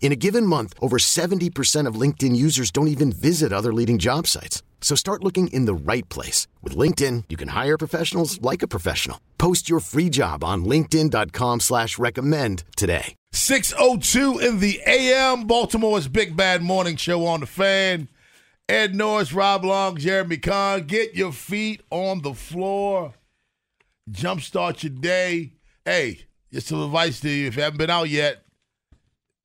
In a given month, over 70% of LinkedIn users don't even visit other leading job sites. So start looking in the right place. With LinkedIn, you can hire professionals like a professional. Post your free job on linkedin.com slash recommend today. 602 in the AM, Baltimore's Big Bad Morning Show on the fan. Ed Norris, Rob Long, Jeremy Kahn. Get your feet on the floor. Jumpstart your day. Hey, just some advice to you. If you haven't been out yet,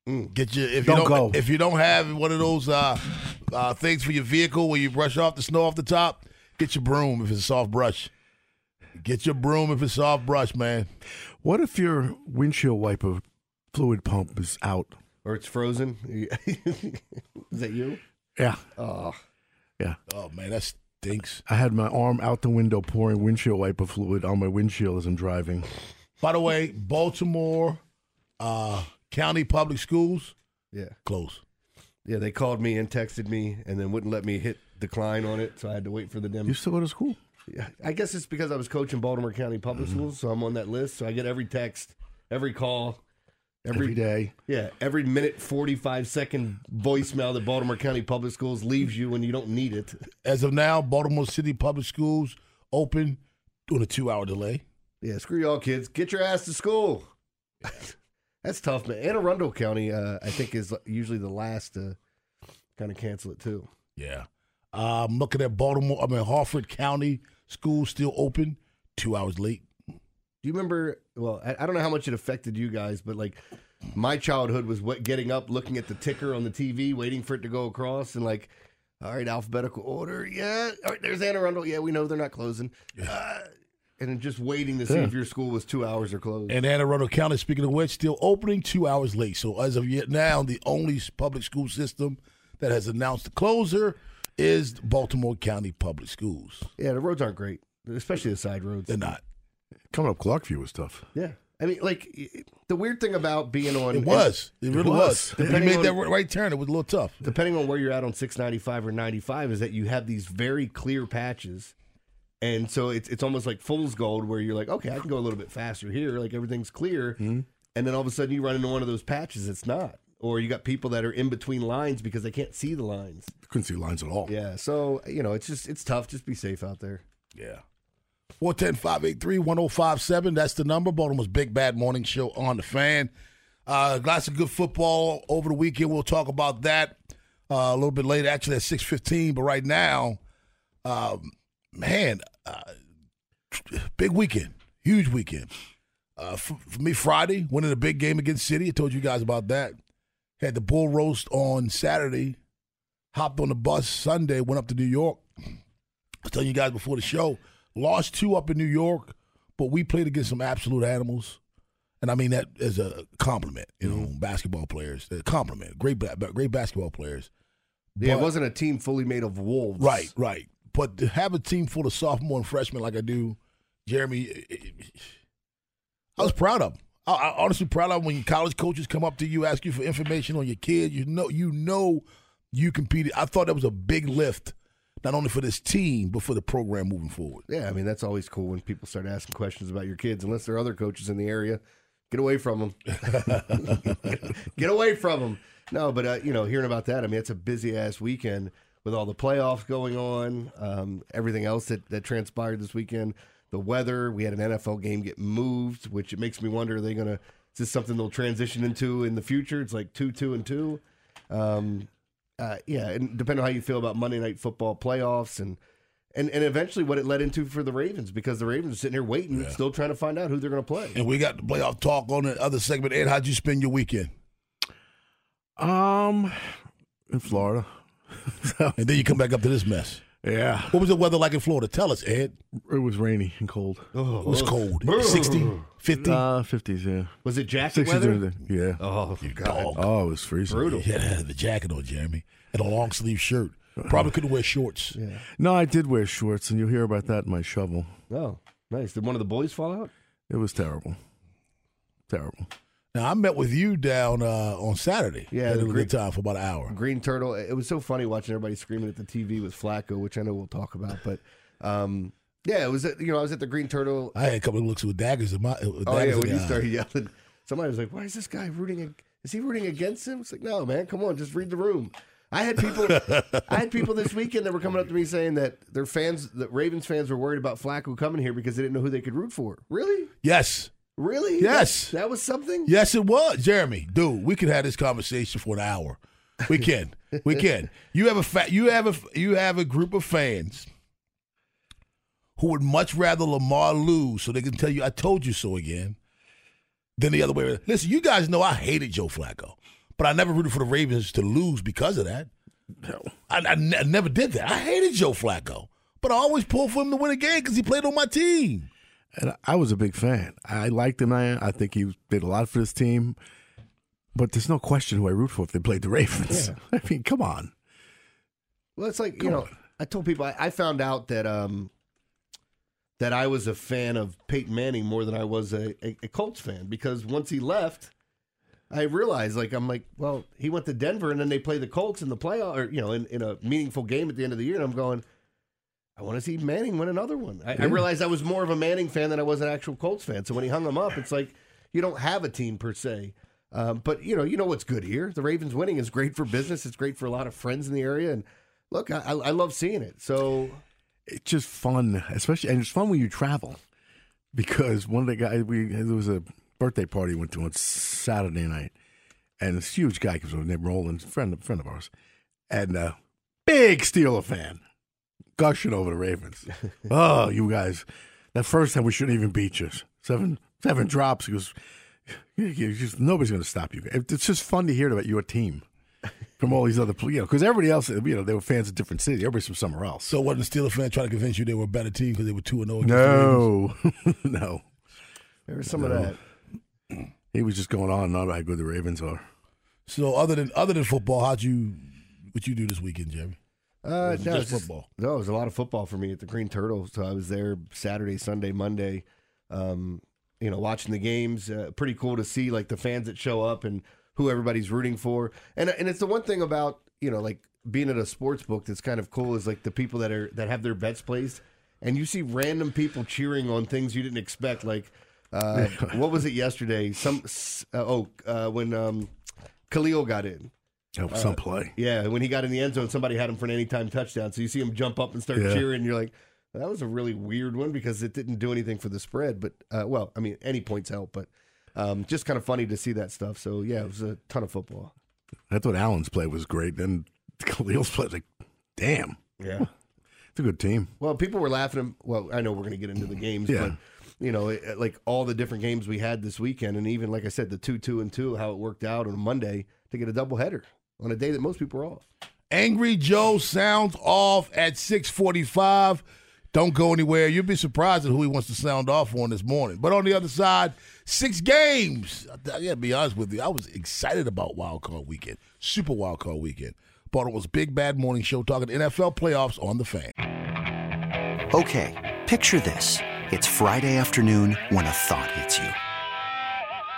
get your if Don't you don't go. if you don't have one of those uh, uh, things for your vehicle where you brush off the snow off the top, get your broom if it's a soft brush. Get your broom if it's soft brush, man. What if your windshield wiper fluid pump is out? Or it's frozen. Is that you? Yeah. Oh, Yeah. Oh man, that stinks. I had my arm out the window pouring windshield wiper fluid on my windshield as I'm driving. By the way, Baltimore uh, County Public Schools yeah. close. Yeah, they called me and texted me and then wouldn't let me hit decline on it, so I had to wait for the demo. You still go to school? Yeah, I guess it's because I was coaching Baltimore County Public mm-hmm. Schools, so I'm on that list. So I get every text, every call, every, Every day. Yeah, every minute, 45 second voicemail that Baltimore County Public Schools leaves you when you don't need it. As of now, Baltimore City Public Schools open doing a two-hour delay. Yeah, screw y'all kids. Get your ass to school. That's tough, man. Anne Arundel County, uh, I think, is usually the last to kind of cancel it, too. Yeah. Uh, I'm looking at Baltimore. I mean Harford County schools still open, two hours late. Do you remember? Well, I, I don't know how much it affected you guys, but like my childhood was what getting up, looking at the ticker on the TV, waiting for it to go across, and like, all right, alphabetical order. Yeah, all right, there's Anne Arundel. Yeah, we know they're not closing. Uh, and just waiting to see Yeah. if your school was two hours or closed. And Anne Arundel County, speaking of which, still opening two hours late. So as of yet now, the only public school system that has announced the closer is Baltimore County Public Schools. yeah, the roads aren't great, especially the side roads. They're not. Coming up Clarkview was tough. Yeah, I mean, like the weird thing about being on It was. It really was. was. You made on- that right turn, it was a little tough. depending on where you're at on 695 or 95 is that you have these very clear patches and so it's it's almost like fool's gold where you're like okay i can go a little bit faster here like everything's clear and then all of a sudden you run into one of those patches it's not or you got people that are in between lines because they can't see the lines Couldn't see lines at all. yeah so you know it's just it's tough just be safe out there Yeah. 410 583 1057. That's the number. Baltimore's Big Bad Morning Show on the fan. Uh, lots of good football over the weekend. We'll talk about that uh, a little bit later, actually at 615. But right now, um, man, uh, big weekend. Huge weekend. Uh, for, for me, Friday, winning a big game against City. I told you guys about that. Had the bull roast on Saturday. Hopped on the bus Sunday, went up to New York. I was telling you guys before the show, lost two up in New York, but we played against some absolute animals. And I mean that as a compliment, you know, basketball players. A compliment. Great, great basketball players. yeah it wasn't a team fully made of wolves Right, right. But to have a team full of sophomore and freshmen like I do, Jeremy, it- it- I was proud of. 'em. I, I honestly proud of 'em when college coaches come up to you, ask you for information on your kid. You know, you know, you competed. I thought that was a big lift, not only for this team but for the program moving forward. yeah i mean that's always cool when people start asking questions about your kids unless there are other coaches in the area get away from them get away from them no but uh, you know hearing about that i mean it's a busy ass weekend with all the playoffs going on um, everything else that, that transpired this weekend the weather we had an nfl game get moved which it makes me wonder are they gonna is this something they'll transition into in the future it's like two two and two um, uh, yeah, and depending on how you feel about Monday Night Football playoffs and and and eventually what it led into for the Ravens because the Ravens are sitting here waiting, still trying to find out who they're going to play. And we got the playoff talk on the other segment. Ed, how'd you spend your weekend? Um, in Florida. And then you come back up to this mess. Yeah, What was the weather like in Florida? Tell us, Ed. it was rainy and cold. It was cold. 60, 50. Uh, fifties, yeah. Was it jacket 60s, weather? yeah. Oh, you God. Oh, it was freezing. Brutal. Yeah, had the jacket on, Jeremy, and a long sleeve shirt. Probably couldn't wear shorts. Yeah. No, I did wear shorts, and you'll hear about that in my shovel. Oh, nice. Did one of the boys fall out? It was terrible. Terrible. Now I met with you down uh, on Saturday. Yeah, had a great- good time for about an hour. Green Turtle. It was so funny watching everybody screaming at the TV with Flacco, which I know we'll talk about. But um, yeah, it was. At, you know, I was at the Green Turtle. I had a couple of looks with daggers in my. With Oh daggers yeah, when you started yelling, somebody was like, "Why is this guy rooting? ag- Is he rooting against him?" It's like, no, man, come on, just read the room. I had people. I had people this weekend that were coming up to me saying that their fans, that Ravens fans, were worried about Flacco coming here because they didn't know who they could root for. Really, Yes, really? Yes. that, that was something. yes, it was, Jeremy. Dude, we could have this conversation for an hour. We can, we can. You have a fa- you have a you have a group of fans who would much rather Lamar lose, so they can tell you, "I told you so" again, than the other way. around. Listen, you guys know I hated Joe Flacco, but I never rooted for the Ravens to lose because of that. I, I ne- I never did that. I hated Joe Flacco, but I always pulled for him to win a game because he played on my team. And I- was a big fan. I liked him. I, I think he did a lot for this team. But there's no question who I root for if they played the Ravens. I mean, come on. Well, it's like you know, I told people I, I found out that um that I was a fan of Peyton Manning more than I was a, a, a Colts fan because once he left, I realized like I'm like, well, he went to Denver and then they play the Colts in the playoff or you know in, in a meaningful game at the end of the year, and I'm going. I want to see Manning win another one. I, I realized I was more of a Manning fan than I was an actual Colts fan. So when he hung them up, it's like you don't have a team per se. Um, but you know, you know what's good here. The Ravens winning is great for business. It's great for a lot of friends in the area, and look, I, I I love seeing it. So It's just fun, especially, and it's fun when you travel. Because one of the guys, we there was a birthday party we went to on Saturday night, and this huge guy comes over named Roland, friend friend of ours, and uh, big Steeler fan, gushing over the Ravens. oh, you guys, that first time we shouldn't even beat you. Seven seven drops. He goes, you, you just nobody's going to stop you. It's just fun to hear about your team from all these other, you know, because everybody else, you know, they were fans of different cities. Everybody's from somewhere else. So wasn't the Steelers fan trying to convince you they were a better team because they were two and zero? against the No, no. there was some of that. He was just going on and on about how good the Ravens are. So other than other than football, how'd you what you do this weekend, Jeremy? Uh, it no, just football? No, it was a lot of football for me at the Green Turtle. So I was there Saturday, Sunday, Monday. Um, you know, watching the games. Uh, pretty cool to see like the fans that show up and who everybody's rooting for. And and it's the one thing about you know like being at a sports book that's kind of cool is like the people that are that have their bets placed, and you see random people cheering on things you didn't expect. Like, uh, what was it yesterday? Some uh, oh uh, when um, Khalil got in. Help some play. Yeah, when he got in the end zone, somebody had him for an anytime touchdown. So you see him jump up and start Yeah. cheering. And you're like, that was a really weird one because it didn't do anything for the spread. But uh, well, I mean, any points help, but um, just kind of funny to see that stuff. So yeah, it was a ton of football. I thought Allen's play was great. Then Khalil's play, like, damn, Yeah. it's a good team. Well, people were laughing. Well, I know we're going to get into the games, Yeah. but you know, like all the different games we had this weekend, and even like I said, the two, two, and two, how it worked out on Monday to get a doubleheader on a day that most people are off. Angry Joe sounds off at six forty five. Don't go anywhere. You'll be surprised at who he wants to sound off on this morning. But on the other side, six games. I gotta be honest with you. I was excited about Wild Card Weekend, Super Wild Card Weekend. But it was Big Bad Morning Show talking NFL playoffs on the fan. Okay, picture this. It's Friday afternoon when a thought hits you.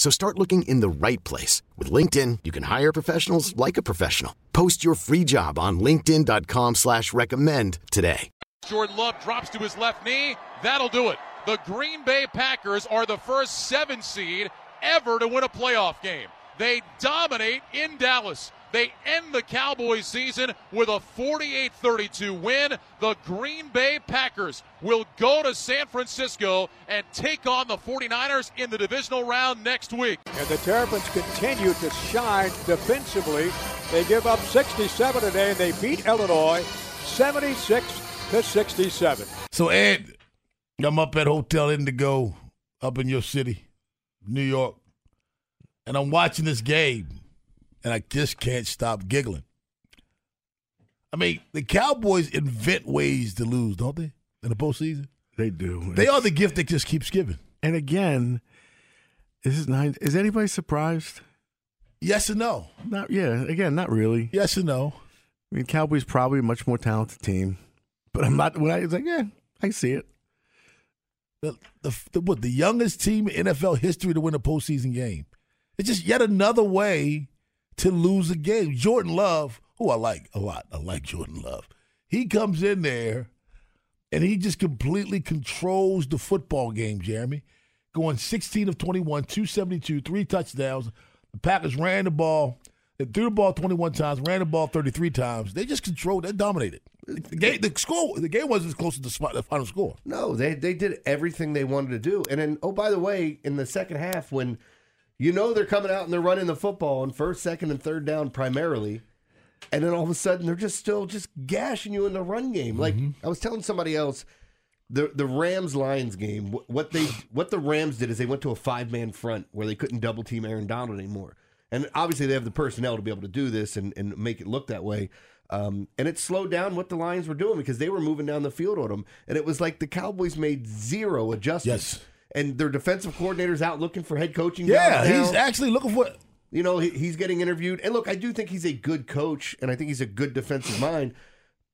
So start looking in the right place. With LinkedIn, you can hire professionals like a professional. Post your free job on linkedin.com slash recommend today. Jordan Love drops to his left knee. That'll do it. The Green Bay Packers are the first seven seed ever to win a playoff game. They dominate in Dallas. They end the Cowboys season with a 48 32 win. The Green Bay Packers will go to San Francisco and take on the 49ers in the divisional round next week. And the Terrapins continue to shine defensively. They give up 67 today and they beat Illinois 76 to 67. So, Ed, I'm up at Hotel Indigo up in your city, New York, and I'm watching this game, and I just can't stop giggling. I mean, the Cowboys invent ways to lose, don't they? In the postseason, They do. they are the gift that just keeps giving. And again, this is nine. Is anybody surprised? Yes and no. Not. Yeah. Again, not really. Yes and no. I mean, Cowboys probably a much more talented team, but I'm not. When I was like, yeah, I see it. The, the, the what the youngest team in NFL history to win a postseason game. It's just yet another way to lose a game. Jordan Love, who I like a lot, I like Jordan Love. He comes in there and he just completely controls the football game, Jeremy. Going 16 of 21, 272, three touchdowns. The Packers ran the ball. They threw the ball 21 times, ran the ball 33 times. They just controlled, they dominated. The game, the score, the game wasn't as close to the, the final score. No, they they did everything they wanted to do. And then, oh, by the way, in the second half, when you know they're coming out and they're running the football on first, second, and third down primarily, and then all of a sudden they're just still just gashing you in the run game. Like I was telling somebody else, the the Rams Lions game, what they what the Rams did is they went to a five man front where they couldn't double team Aaron Donald anymore. And obviously they have the personnel to be able to do this and, and make it look that way. Um, and it slowed down what the Lions were doing because they were moving down the field on them. And it was like the Cowboys made zero adjustments. Yes. And their defensive coordinator's out looking for head coaching. Yeah, he's actually looking for You know, he, he's getting interviewed. And look, I do think he's a good coach, and I think he's a good defensive mind.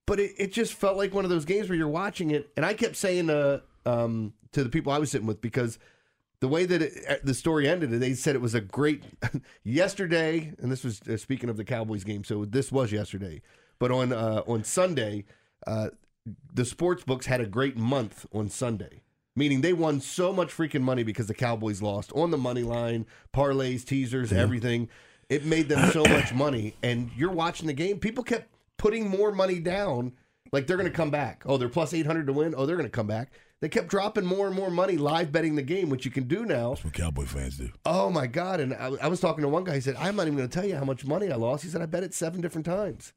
But it, it just felt like one of those games where you're watching it. And I kept saying uh, um, to the people I was sitting with, because the way that it, the story ended, they said it was a great yesterday. And this was uh, speaking of the Cowboys game, so this was yesterday. But on uh, on Sunday, uh, the sports books had a great month on Sunday. Meaning they won so much freaking money because the Cowboys lost on the money line, parlays, teasers, everything. It made them so much money. And you're watching the game, people kept putting more money down, like they're going to come back. Oh, they're plus 800 to win. Oh, they're going to come back. They kept dropping more and more money live betting the game, which you can do now. That's what Cowboy fans do. Oh my God. And I, I was talking to one guy. He said, I'm not even going to tell you how much money I lost. He said, I bet it seven different times.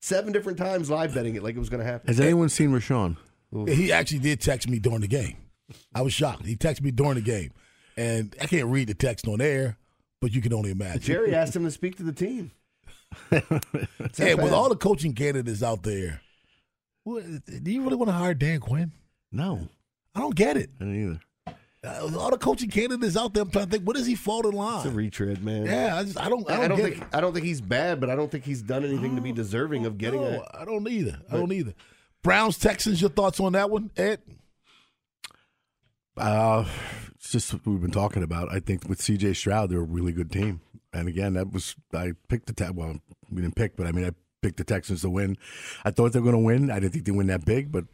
Seven different times live betting it like it was going to happen. Has anyone seen Rashawn? He actually did text me during the game. I was shocked. He texted me during the game, and I can't read the text on air, but you can only imagine. Jerry asked him to speak to the team. It's that with all the coaching candidates out there, what, do you really want to hire Dan Quinn? No, I don't get it. I don't either. Uh, with all the coaching candidates out there, I'm trying to think, what does he fall in line? It's a line? retread, man. Yeah, I just I don't I I don't, don't, get think it. I don't think he's bad, but I don't think he's done anything to be deserving of getting no, a. I don't either. I don't either. Browns Texans, your thoughts on that one, Ed? Uh, it's just what we've been talking about. I think with CJ Stroud, they're a really good team. And again, that was I picked the te- well, we didn't pick, but I mean, I picked the Texans to win. I thought they were going to win. I didn't think they win that big, but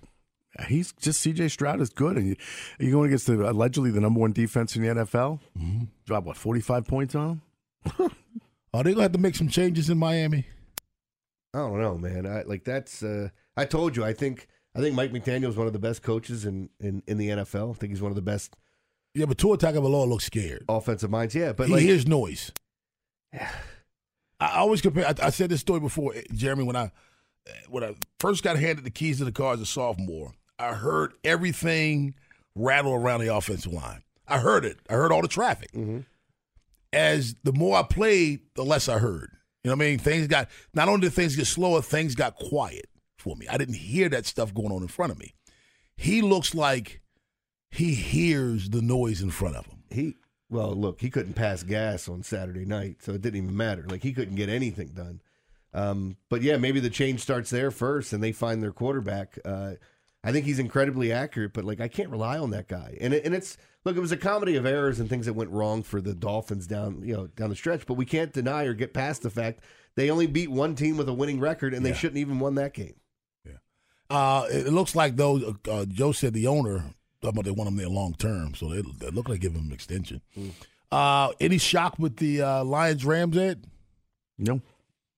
he's just CJ Stroud is good, and you, you're going against the allegedly the number one defense in the NFL. Mm-hmm. Drop what forty five points on them. Are they gonna have to make some changes in Miami? I don't know, man. I like that's. Uh, I told you. I think. I think Mike McDaniel is one of the best coaches in, in, in the NFL. I think he's one of the best Yeah, but Tua Tagovailoa looks scared. offensive minds. Yeah, but he like hears noise. I always compare. I, I said this story before, eh, Jeremy. When I when I first got handed the keys to the car as a sophomore, I heard everything rattle around the offensive line. I heard it. I heard all the traffic. As the more I played, the less I heard. You know what I mean? Things got not only did things get slower, things got quiet for me. I didn't hear that stuff going on in front of me. He looks like he hears the noise in front of him. he. Well, look, he couldn't pass gas on Saturday night, so it didn't even matter. Like he couldn't get anything done. Um, but yeah, maybe the change starts there first, and they find their quarterback. Uh, I think he's incredibly accurate, but like I can't rely on that guy. And it, and it's look, it was a comedy of errors and things that went wrong for the Dolphins down you know down the stretch. But we can't deny or get past the fact they only beat one team with a winning record, and they shouldn't even won that game. Uh, it it looks like though uh, Joe said the owner, but they want him there long term, so they, they look like giving him an extension. Uh, any shock with the uh, Lions Rams? Ed? No.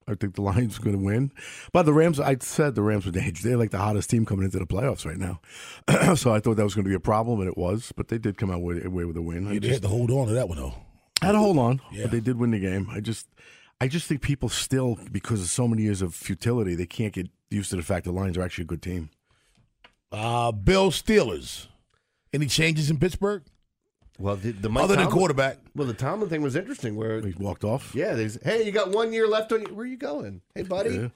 I think the Lions are going to win. But the Rams, I said the Rams were dangerous. They're like the hottest team coming into the playoffs right now. so I thought that was going to be a problem, and it was. But they did come out with, away with a win. I You just had to hold on to that one though. I had to hold on, Yeah. but they did win the game. I just, I just think people still, because of so many years of futility, they can't get used to the fact the Lions are actually a good team. Uh, Bill Steelers. Any changes in Pittsburgh Well, the, the Mike other than Tomlin- quarterback? Well, the Tomlin thing was interesting. Where He walked off. yeah, there's hey, you got one year left on you. Where are you going? Hey, buddy.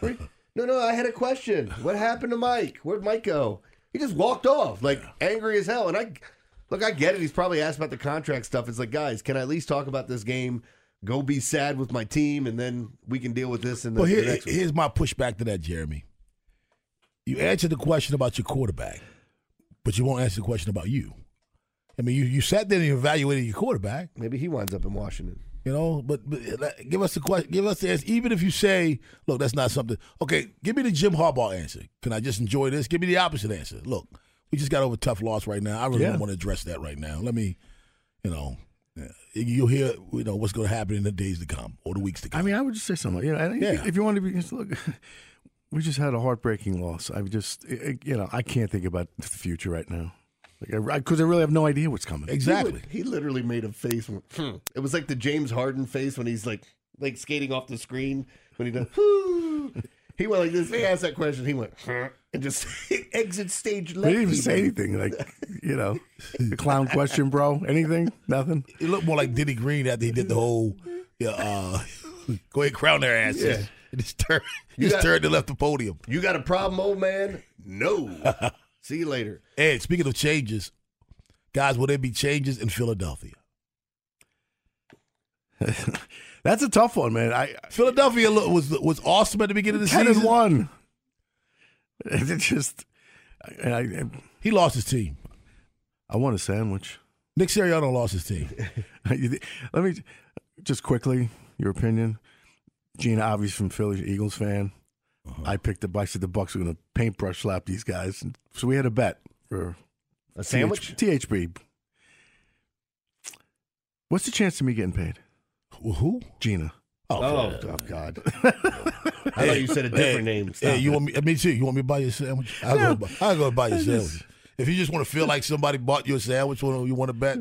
Where- no, no, I had a question. What happened to Mike? Where'd Mike go? He just walked off, like angry as hell. And I look, I get it. He's probably asked about the contract stuff. It's like, guys, can I at least talk about this game? Go be sad with my team, and then we can deal with this And the, Well, here, here's my pushback to that, Jeremy. You answered the question about your quarterback, but you won't answer the question about you. I mean, you, you sat there and you evaluated your quarterback. Maybe he winds up in Washington. You know, but, but uh, give us the question. Give us the answer. Even if you say, "Look, that's not something." Okay, give me the Jim Harbaugh answer. Can I just enjoy this? Give me the opposite answer. Look, we just got over a tough loss right now. I really Yeah. don't want to address that right now. Let me, you know, you'll hear, you know, what's going to happen in the days to come or the weeks to come. I mean, I would just say something. You know, and Yeah. if you want to be, just look, we just had a heartbreaking loss. I've just, you know, I can't think about the future right now. Like, because I, really have no idea what's coming. exactly. He, literally made a face. when- hmm. It was like the James Harden face when he's like like skating off the screen when he does. He went like this. They asked that question. He went "Huh," and just exit stage left. We didn't even say anything. Like, you know, the clown question, bro. Anything? Nothing. It looked more like Denny Green after he did the whole, yeah, uh, go ahead, crown their asses. Yeah. And just turned, You just got- turned and left the podium. You got a problem, old man? No. See you later. Ed, speaking of changes, guys, will there be changes in Philadelphia? That's a tough one, man. I Philadelphia was was awesome at the beginning of the ten season. and one. It just, I, I, He lost his team. I want a sandwich. Nick Sirianni lost his team. Let me just quickly your opinion. Gina, obviously from Philly, Eagles fan. Uh-huh. I picked the I said the Bucs were going to paintbrush slap these guys, and so we had a bet for A sandwich? TH, THB. What's the chance of me getting paid, Who? Gina? Oh, oh God. I thought you said a different name. Hey, Stop you it. want me? Me too. You want me to buy you a sandwich? I'll go. Buy, I'll go buy you a sandwich. If you just want to feel like somebody bought you a sandwich, when you want to bet,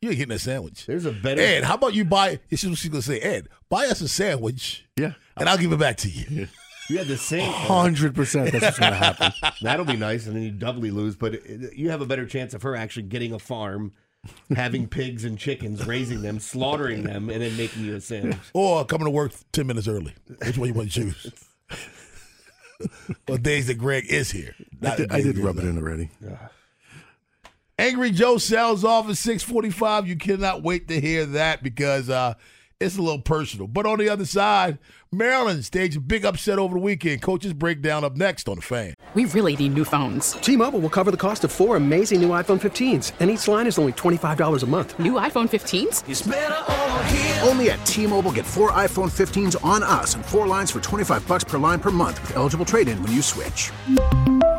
you ain't getting a sandwich. There's a better. Ed, how about you buy? This is what she's gonna say. Ed, buy us a sandwich, Yeah, and I'll give it back to you. You had the same. hundred percent. That's what's going to happen. That'll be nice, and then you doubly lose. But you have a better chance of her actually getting a farm, having pigs and chickens, raising them, slaughtering them, and then making you a sandwich. Or coming to work ten minutes early. Which one you want to choose? well, days that Greg is here. I did, I did rub it in already. Angry Joe sells off at 645. You cannot wait to hear that because uh, it's a little personal. But on the other side, Maryland staged a big upset over the weekend. Coaches breakdown up next on the fan. We really need new phones. T-Mobile will cover the cost of four amazing new iPhone 15s, and each line is only $25 a month. New iPhone 15s? Only at T-Mobile get four iPhone 15s on us and four lines for 25 bucks per line per month with eligible trade-in when you switch.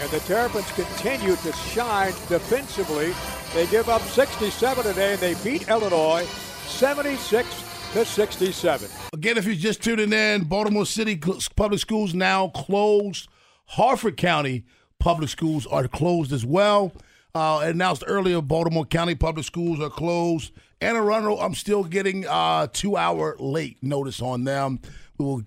And the Terrapins continue to shine defensively. They give up 67 today, and they beat Illinois 76 to 67. Again, if you're just tuning in, Baltimore City Public Schools now closed. Harford County Public Schools are closed as well. Uh, announced earlier, Baltimore County Public Schools are closed. Anne Arundel, I'm still getting uh, two hour late notice on them. We will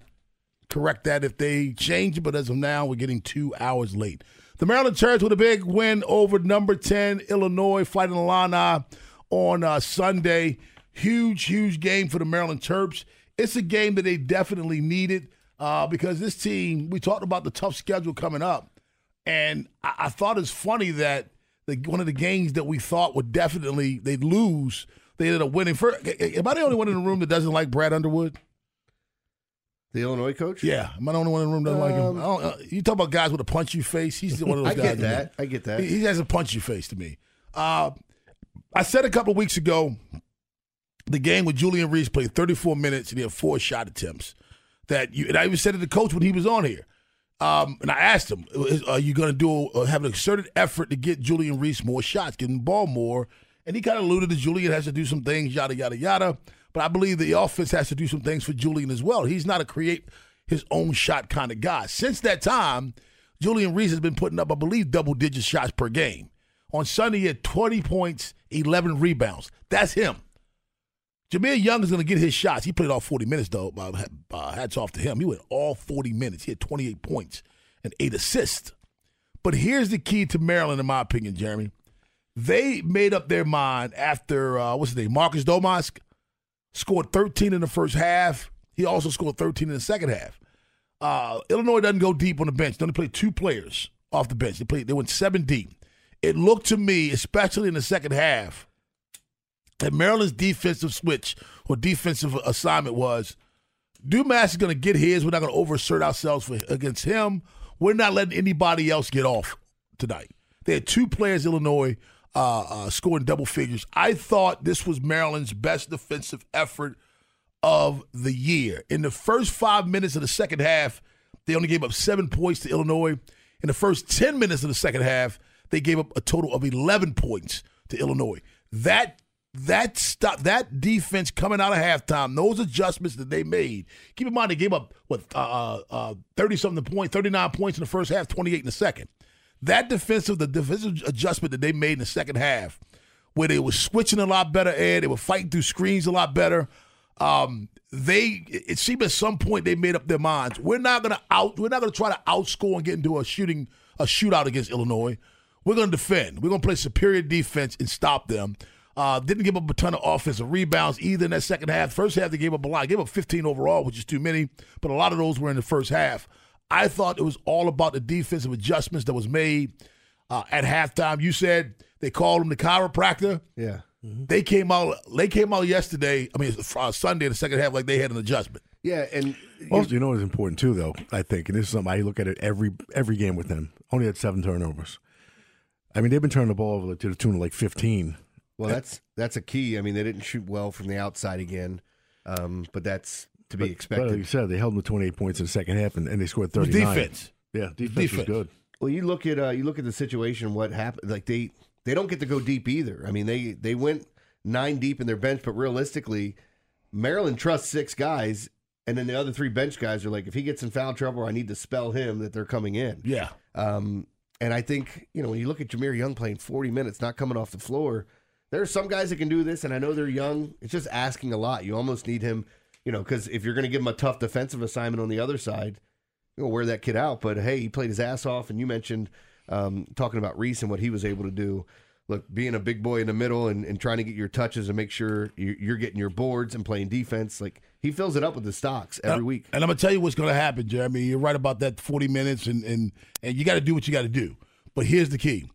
correct that if they change but as of now, we're getting two hours late. The Maryland Terps with a big win over number 10 Illinois fighting Illini on uh, Sunday. Huge, huge game for the Maryland Terps. It's a game that they definitely needed uh, because this team, we talked about the tough schedule coming up. And I, I thought it's funny that the, one of the games that we thought would definitely, they'd lose, they ended up winning. For, am I the only one in the room that doesn't like Brad Underwood? The Illinois coach? Yeah, am I the only one in the room that doesn't um, like him? Uh, you talk about guys with a punchy face. He's one of those I guys. Get that. I get that. He, he, has a punchy face to me. Uh, I said a couple of weeks ago, the game with Julian Reese played 34 minutes and he had four shot attempts. That you and I even said to the coach when he was on here. Um, and I asked him, "Are you going to do uh, have an exerted effort to get Julian Reese more shots, get him the ball more?" And he kind of alluded to Julian has to do some things, yada yada yada. But I believe the offense has to do some things for Julian as well. He's not a create his own shot kind of guy. Since that time, Julian Reese has been putting up, I believe, double digit shots per game. On Sunday, he had 20 points, 11 rebounds. That's him. Jahmir Young is going to get his shots. He played all 40 minutes, though. Uh, hats off to him. He went all 40 minutes. He had 28 points and eight assists. But here's the key to Maryland, in my opinion, Jeremy. They made up their mind after, uh, what's his name, Marcus Domask scored 13 in the first half. He also scored 13 in the second half. Uh, Illinois doesn't go deep on the bench. They only play two players off the bench. They played. They went seven deep. It looked to me, especially in the second half, that Maryland's defensive switch or defensive assignment was Domask is going to get his. We're not going to overassert ourselves for, against him. We're not letting anybody else get off tonight. They had two players, Illinois, uh, uh, scoring double figures. I thought this was Maryland's best defensive effort of the year. In the first five minutes of the second half, they only gave up seven points to Illinois. In the first 10 minutes of the second half, they gave up a total of 11 points to Illinois. That that stop that defense coming out of halftime, those adjustments that they made. Keep in mind they gave up what uh, uh, 30 something points, 39 points in the first half, 28 in the second. That defensive, the defensive adjustment that they made in the second half, where they were switching a lot better, Ed, they were fighting through screens a lot better. Um, they it seemed at some point they made up their minds. We're not gonna out. We're not gonna try to outscore and get into a shooting a shootout against Illinois. We're gonna defend. We're gonna play superior defense and stop them. Uh, didn't give up a ton of offensive rebounds either in that second half. First half they gave up a lot. Gave up 15 overall, which is too many, but a lot of those were in the first half. I thought it was all about the defensive adjustments that was made uh, at halftime. You said they called him the chiropractor. Yeah. Mm-hmm. They came out. They came out yesterday. I mean, uh, Sunday, in the second half, like they had an adjustment. Yeah, and well, you know what's important too, though. I think, and this is something I look at it every every game with them. Only had seven turnovers. I mean, they've been turning the ball over to the tune of like fifteen. Well, that's that's a key. I mean, they didn't shoot well from the outside again, um, but that's to be but, expected. But like you said, they held them to twenty eight points in the second half, and, and they scored thirty nine. Defense, yeah, defense, defense was good. Well, you look at uh, you look at the situation. What happened? Like they they don't get to go deep either. I mean, they they went nine deep in their bench, but realistically, Maryland trusts six guys, and then the other three bench guys are like, if he gets in foul trouble, I need to spell him that they're coming in. Yeah. Um, and I think you know when you look at Jahmir Young playing forty minutes, not coming off the floor, there are some guys that can do this, and I know they're young. It's just asking a lot. You almost need him, you know, because if you're going to give him a tough defensive assignment on the other side, you know, wear that kid out. But hey, he played his ass off, and you mentioned um, talking about Reese and what he was able to do. Look, being a big boy in the middle and, and trying to get your touches and make sure you- you're getting your boards and playing defense, like he fills it up with the stocks every And- week. And I'm gonna tell you what's gonna happen, Jeremy. You're right about that 40 minutes, and and and you got to do what you got to do. But here's the key: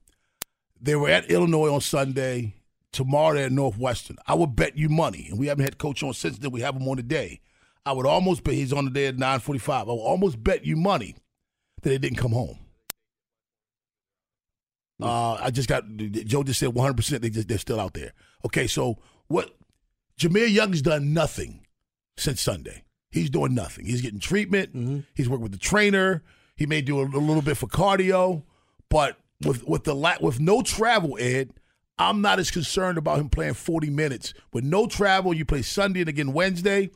they were at Illinois on Sunday. Tomorrow at Northwestern. I would bet you money, and we haven't had coach on since then. We have him on today. I would almost bet he's on the day at 9:45. I would almost bet you money that they didn't come home. Uh, I just got Joe just said 100. percent They just they're still out there. Okay, so what? Jahmir Young's done nothing since Sunday. He's doing nothing. He's getting treatment. He's working with the trainer. He may do a, a little bit for cardio, but with with the la- with no travel, Ed, I'm not as concerned about him playing 40 minutes. With no travel, you play Sunday and again Wednesday.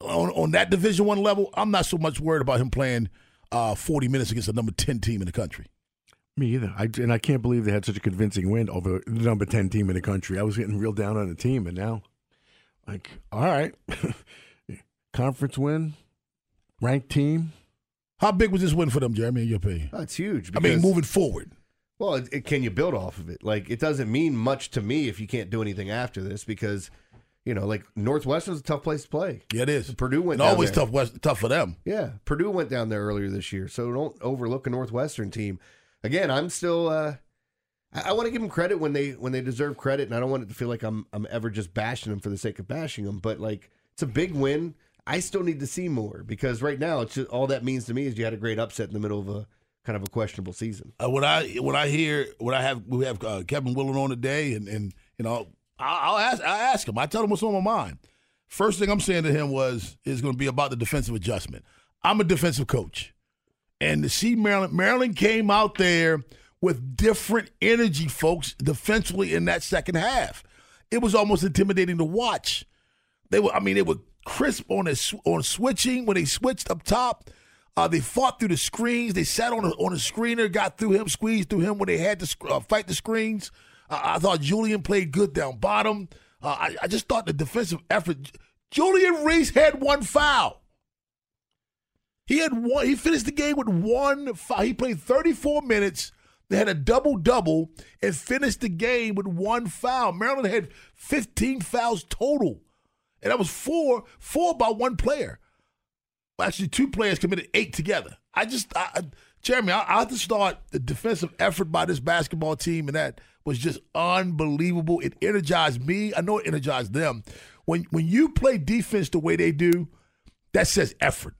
On on that Division One level, I'm not so much worried about him playing uh, 40 minutes against the number 10 team in the country. Me either. I, and I can't believe they had such a convincing win over the number 10 team in the country. I was getting real down on the team, and now, like, all right. Conference win, ranked team. How big was this win for them, Jeremy, in your opinion? That's huge. I mean, moving forward. Well, it, it, can you build off of it? Like, it doesn't mean much to me if you can't do anything after this because, you know, like Northwestern's a tough place to play. Yeah, it is. Purdue went always there. tough, West, tough for them. Yeah, Purdue went down there earlier this year, so don't overlook a Northwestern team. Again, I'm still. Uh, I, I want to give them credit when they when they deserve credit, and I don't want it to feel like I'm I'm ever just bashing them for the sake of bashing them. But like, it's a big win. I still need to see more because right now, it's just all that means to me is you had a great upset in the middle of a kind of a questionable season. Uh, when I when I hear when I have we have uh, Kevin Willard on today, and and you know I'll, I'll ask I ask him. I tell him what's on my mind. First thing I'm saying to him was is going to be about the defensive adjustment. I'm a defensive coach, and to see Maryland Maryland came out there with different energy, folks, defensively in that second half. It was almost intimidating to watch. They were, I mean, they were crisp on a, on switching when they switched up top. Uh, they fought through the screens. They sat on a, on a screener, got through him, squeezed through him when they had to uh, fight the screens. Uh, I thought Julian played good down bottom. Uh, I, I just thought the defensive effort. Julian Reese had one foul. He had one. He finished the game with one foul. He played 34 minutes. They had a double double and finished the game with one foul. Maryland had 15 fouls total, and that was four four by one player. Well, actually, two players committed eight together. I just, I, I- Jeremy, I, I just thought the defensive effort by this basketball team and that was just unbelievable. It energized me. I know it energized them. When when you play defense the way they do, that says effort.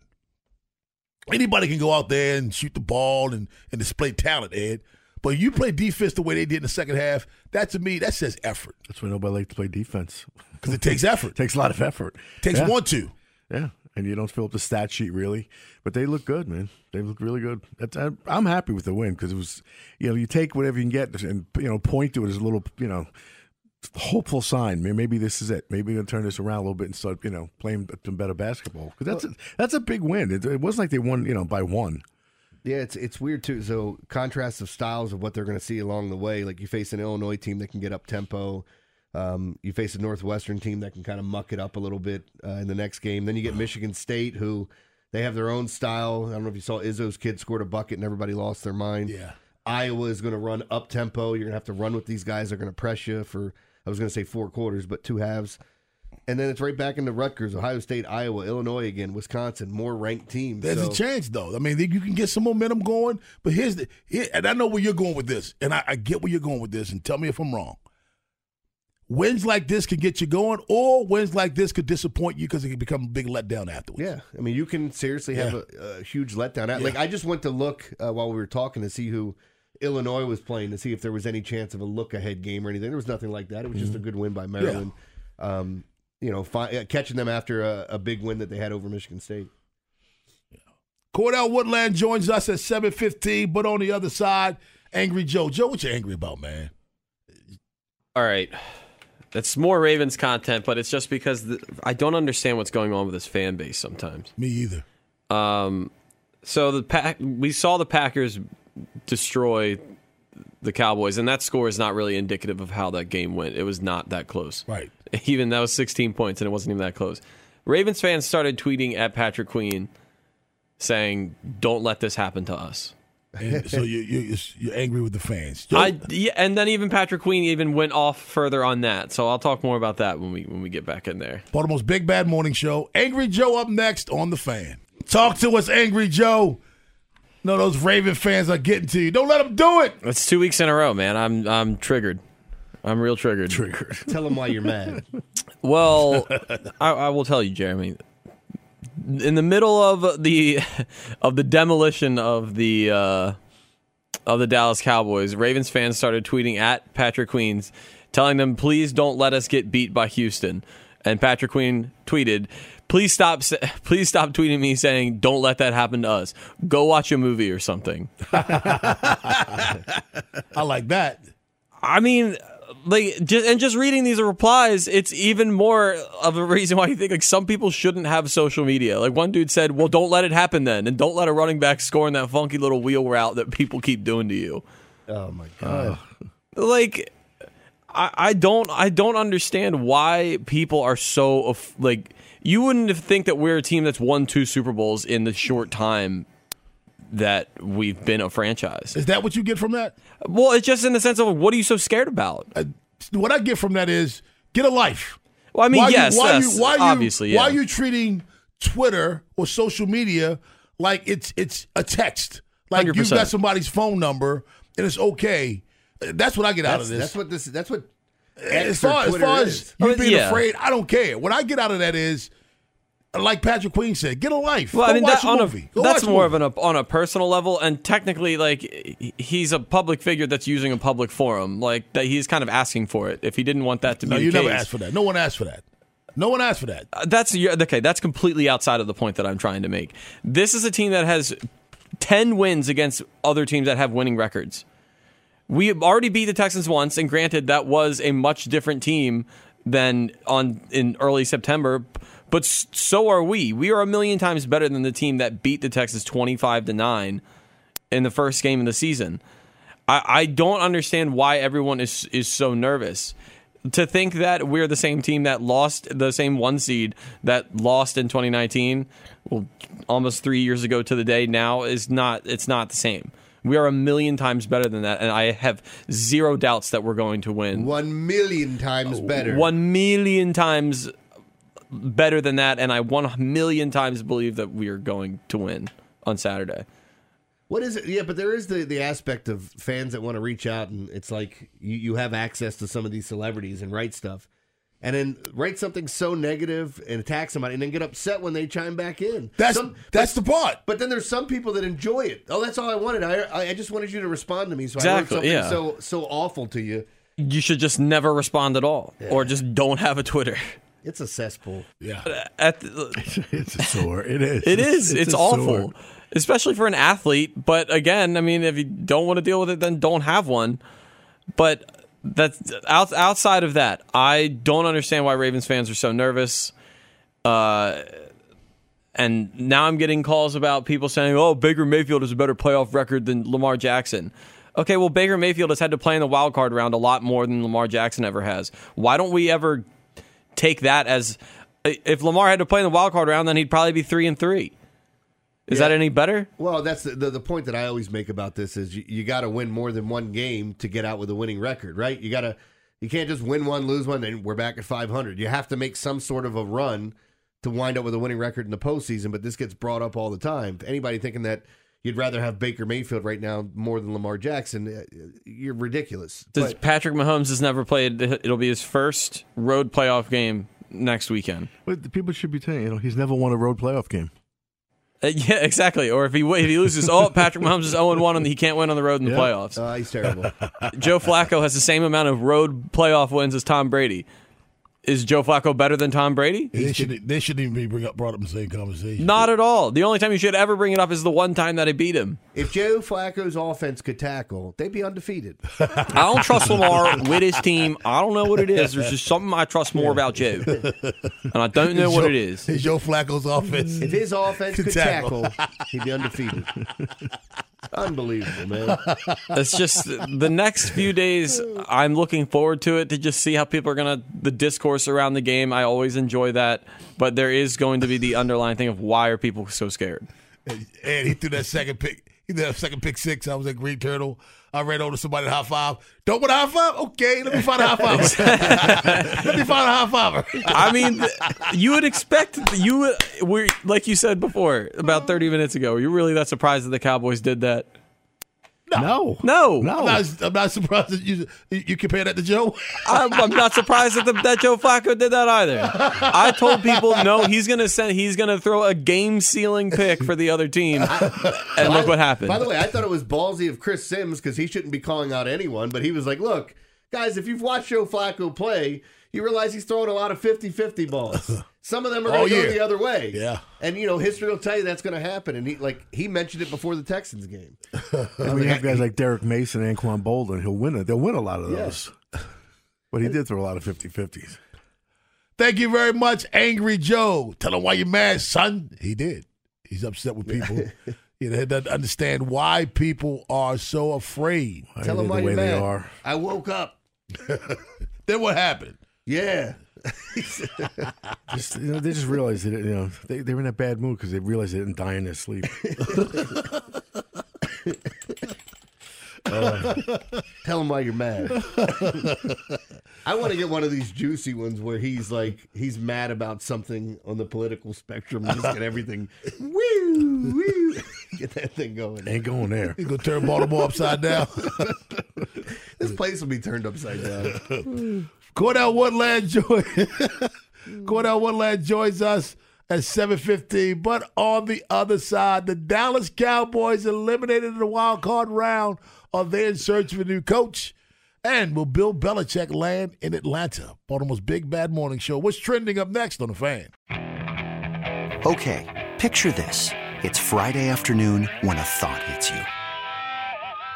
Anybody can go out there and shoot the ball and, and display talent, Ed. But you play defense the way they did in the second half, that to me, that says effort. That's why nobody likes to play defense. Because it takes effort. takes a lot of effort. Takes Yeah. one, two. Yeah, and you don't fill up the stat sheet really, but they look good, man. They look really good. I, I'm happy with the win because it was, you know, you take whatever you can get and you know point to it as a little, you know, hopeful sign. Maybe this is it. Maybe we're gonna turn this around a little bit and start, you know, playing some better basketball because that's a, that's a big win. It, it wasn't like they won, you know, by one. Yeah, it's it's weird too. So contrasts of styles of what they're going to see along the way. Like you face an Illinois team that can get up tempo. Um, you face a Northwestern team that can kind of muck it up a little bit uh, in the next game. Then you get Michigan State, who they have their own style. I don't know if you saw Izzo's kid scored a bucket and everybody lost their mind. Yeah. Iowa is going to run up tempo. You're going to have to run with these guys. They're going to press you for I was going to say four quarters, but two halves. And then it's right back into Rutgers, Ohio State, Iowa, Illinois again, Wisconsin, more ranked teams. There's So- a chance, though. I mean, you can get some momentum going. But here's the, here, and I know where you're going with this, and I, I get where you're going with this. And tell me if I'm wrong. Wins like this could get you going, or wins like this could disappoint you because it can become a big letdown afterwards. Yeah, I mean, you can seriously have Yeah. a, a huge letdown. Yeah. Like, I just went to look uh, while we were talking to see who Illinois was playing to see if there was any chance of a look ahead game or anything. There was nothing like that. It was just a Mhm. good win by Maryland. Um, you know, fi- uh, catching them after a, a big win that they had over Michigan State. Cordell Woodland joins us at 7.15, but on the other side, Angry Joe. Joe, what you angry about, man? All right. It's more Ravens content, but it's just because the, I don't understand what's going on with this fan base sometimes. Me either. Um, so the pack, we saw the Packers destroy the Cowboys, and that score is not really indicative of how that game went. It was not that close. Right. Even that was 16 points, and it wasn't even that close. Ravens fans started tweeting at Patrick Queen saying, "Don't let this happen to us." And so you, you, you're angry with the fans. I, yeah, and then even Patrick Queen even went off further on that. So I'll talk more about that when we when we get back in there. Baltimore's Big Bad Morning Show. Angry Joe up next on the fan. Talk to us, Angry Joe. No, those Raven fans are getting to you. Don't let them do it. It's two weeks in a row, man. I'm I'm triggered. I'm real triggered. Triggered. Tell them why you're mad. Well, I, I will tell you, Jeremy. In the middle of the of the demolition of the uh, of the Dallas Cowboys, Ravens fans started tweeting at Patrick Queens, telling them, "Please don't let us get beat by Houston." And Patrick Queen tweeted, "Please stop, please stop tweeting me saying don't let that happen to us. Go watch a movie or something." I like that. I mean, like just and just reading these replies, it's even more of a reason why you think like some people shouldn't have social media. Like one dude said, "Well, don't let it happen then, and don't let a running back score in that funky little wheel route that people keep doing to you." Oh my god! Like, I, I don't I don't understand why people are so like. You wouldn't think that we're a team that's won two Super Bowls in the short time that we've been a franchise. Is that what you get from that? Well, it's just in the sense of what are you so scared about? Uh, what I get from that is get a life. Well, I mean, why yes, you, why yes, you, why you, obviously, why yeah. are you treating Twitter or social media like it's it's a text? Like you have got somebody's phone number and it's okay. That's what I get out of this. that's what this. That's what. as far, as far is. as you being yeah. afraid, I don't care. What I get out of that is, like Patrick Queen said, get a life. Well, Go I mean, that, a on movie. a, that's more movie. of an on a personal level, and technically, like he's a public figure that's using a public forum, like that he's kind of asking for it. If he didn't want that to No, be you the never case, asked for that. No one asked for that. No one asked for that. Uh, that's okay. That's completely outside of the point that I'm trying to make. This is a team that has ten wins against other teams that have winning records. We have already beat the Texans once, and granted, that was a much different team than on in early September. But so are we. We are a million times better than the team that beat the Texans twenty-five to nine in the first game of the season. I, I don't understand why everyone is is so nervous. To think that we're the same team that lost the same one seed that lost in 2019, well, almost three years ago to the day now is not. It's not the same. We are a million times better than that, and I have zero doubts that we're going to win. One million times better. One million times better than that, and I one million times believe that we are going to win on Saturday. What is it? Yeah, but there is the, the aspect of fans that want to reach out, and it's like you, you have access to some of these celebrities and write stuff, and then write something so negative and attack somebody, and then get upset when they chime back in. That's Some- that's the part. But then there's some people that enjoy it. Oh, that's all I wanted. I I- I just wanted you to respond to me, so I wrote something yeah. so so awful to you. You should just never respond at all, or just don't have a Twitter. It's a cesspool. Yeah. At the, it's a sore. It is. It is. It's, a awful, sore. especially for an athlete. But again, I mean, if you don't want to deal with it, then don't have one. But that's out, outside of that, I don't understand why Ravens fans are so nervous. Uh, and now I'm getting calls about people saying, "Oh, Baker Mayfield has a better playoff record than Lamar Jackson." Okay, well, Baker Mayfield has had to play in the wild card round a lot more than Lamar Jackson ever has. Why don't we ever take that as if Lamar had to play in the wild card round, then he'd probably be three and three. Is that any better? Well, that's the, the the point that I always make about this is you, you got to win more than one game to get out with a winning record, right? You got to you can't just win one, lose one, and we're back at 500. You have to make some sort of a run to wind up with a winning record in the postseason. But this gets brought up all the time. Anybody thinking that you'd rather have Baker Mayfield right now more than Lamar Jackson, uh, you're ridiculous. Does But- Patrick Mahomes has never played. It'll be his first road playoff game next weekend. But the people should be saying, you know, he's never won a road playoff game. Uh, yeah, exactly. Or if he if he loses, oh, Patrick Mahomes is zero and one, and he can't win on the road in the Yeah. playoffs. Uh, he's terrible. Joe Flacco has the same amount of road playoff wins as Tom Brady. Is Joe Flacco better than Tom Brady? They shouldn't, they shouldn't even be bring up, brought up in the same conversation. Not at all. The only time you should ever bring it up is the one time that I beat him. If Joe Flacco's offense could tackle, they'd be undefeated. I don't trust Lamar with his team. I don't know what it is. There's just something I trust more about Joe, and I don't know what it is. It's Joe Flacco's offense. If his offense Could could tackle. tackle, he'd be undefeated. Unbelievable, man. It's just the next few days. I'm looking forward to it to just see how people are gonna the discourse around the game. I always enjoy that, but there is going to be the underlying thing of why are people so scared? And he threw that second pick. He threw that second pick six. I was at Green Turtle. I ran over to somebody high five. Don't want a high five? Okay, let me find a high five. let me find a high fiver. I mean, you would expect you were like you said before about 30 minutes ago. You're really that surprised that the Cowboys did that? No, no, I'm not, I'm not surprised that you you compare that to Joe. I'm, I'm not surprised that, the, that Joe Flacco did that either. I told people no, he's gonna send, he's gonna throw a game sealing pick for the other team, and look what happened. By the way, I thought it was ballsy of Chris Sims because he shouldn't be calling out anyone, but he was like, look, guys, if you've watched Joe Flacco play, you realize he's throwing a lot of 50 50 balls. Some of them are going to go yeah. the other way. Yeah. And, you know, history will tell you that's going to happen. And he, like, he mentioned it before the Texans game. And we have guys like Derrick Mason and Anquan Boldin. He'll win it. They'll win a lot of Yeah. those. But he did throw a lot of 50-50s. Thank you very much, Angry Joe. Tell him why you're mad, son. He did. He's upset with people. you know, he doesn't understand why people are so afraid. Tell him why you're mad. I woke up. then what happened? Yeah. Just, you know, they just realized that you know they, they were in a bad mood because they realized they didn't die in their sleep. Tell him why you're mad. I want to get one of these juicy ones where he's like he's mad about something on the political spectrum and just get everything woo woo get that thing going. Ain't going there. He's gonna turn Baltimore upside down. This place will be turned upside down. Cordell Woodland join Cordell Woodland joins us at 7:15. But on the other side, the Dallas Cowboys eliminated in the wild card round. Are they in search of a new coach? And will Bill Belichick land in Atlanta? Baltimore's Big Bad Morning Show. What's trending up next on the fan? Okay, picture this. It's Friday afternoon when a thought hits you.